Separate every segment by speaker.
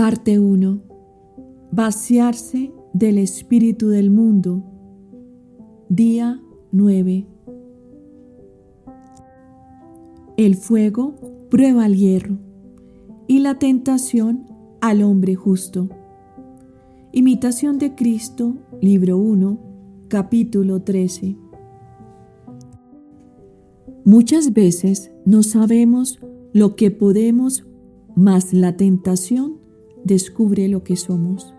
Speaker 1: Parte 1. Vaciarse del espíritu del mundo. Día 9. El fuego prueba al hierro y la tentación al hombre justo. Imitación de Cristo, libro 1, capítulo 13. Muchas veces no sabemos lo que podemos, mas la tentación descubre lo que somos.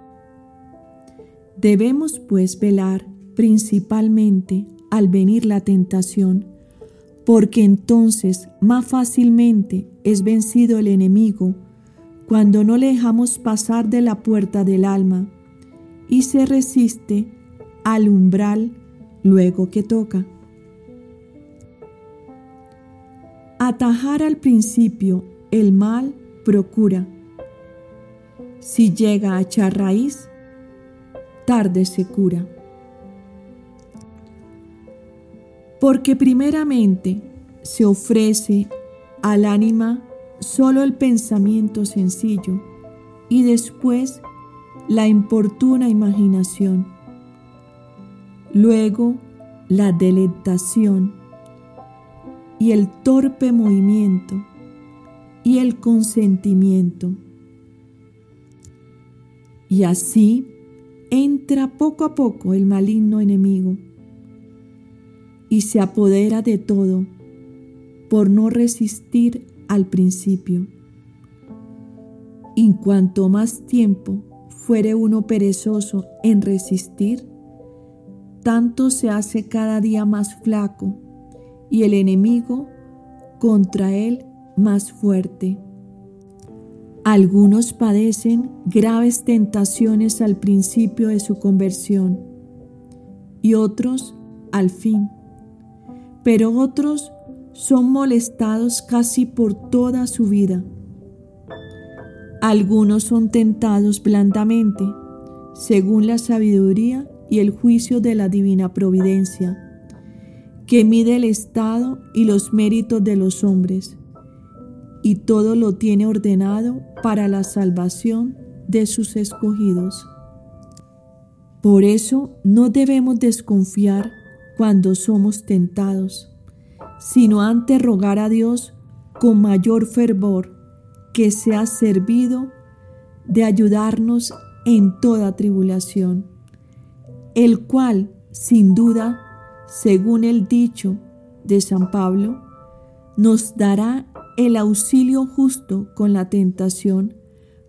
Speaker 1: Debemos pues velar principalmente al venir la tentación, porque entonces más fácilmente es vencido el enemigo cuando no le dejamos pasar de la puerta del alma y se resiste al umbral luego que toca. Atajar al principio el mal procura si llega a echar raíz, tarde se cura. Porque primeramente se ofrece al ánima solo el pensamiento sencillo y después la importuna imaginación. Luego la deleitación y el torpe movimiento y el consentimiento. Y así entra poco a poco el maligno enemigo y se apodera de todo por no resistir al principio. Y cuanto más tiempo fuere uno perezoso en resistir, tanto se hace cada día más flaco y el enemigo contra él más fuerte. Algunos padecen graves tentaciones al principio de su conversión y otros al fin, pero otros son molestados casi por toda su vida. Algunos son tentados blandamente, según la sabiduría y el juicio de la divina providencia, que mide el estado y los méritos de los hombres y todo lo tiene ordenado para la salvación de sus escogidos. Por eso no debemos desconfiar cuando somos tentados, sino antes rogar a Dios con mayor fervor que sea servido de ayudarnos en toda tribulación, el cual, sin duda, según el dicho de San Pablo, nos dará el auxilio justo con la tentación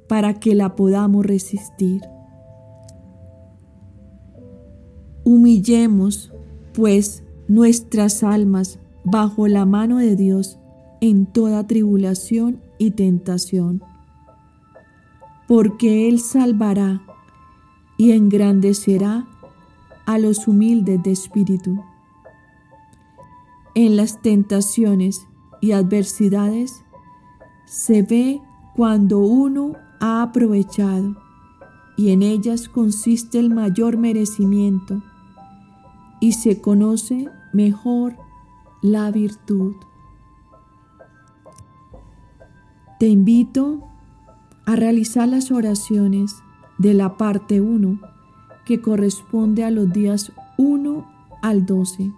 Speaker 1: para que la podamos resistir. Humillemos, pues, nuestras almas bajo la mano de Dios en toda tribulación y tentación, porque Él salvará y engrandecerá a los humildes de espíritu. En las tentaciones y adversidades se ve cuando uno ha aprovechado y en ellas consiste el mayor merecimiento y se conoce mejor la virtud. Te invito a realizar las oraciones de la parte 1 que corresponde a los días 1 al 12